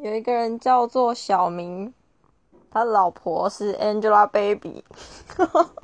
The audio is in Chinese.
有一个人叫做小明他老婆是 angelababy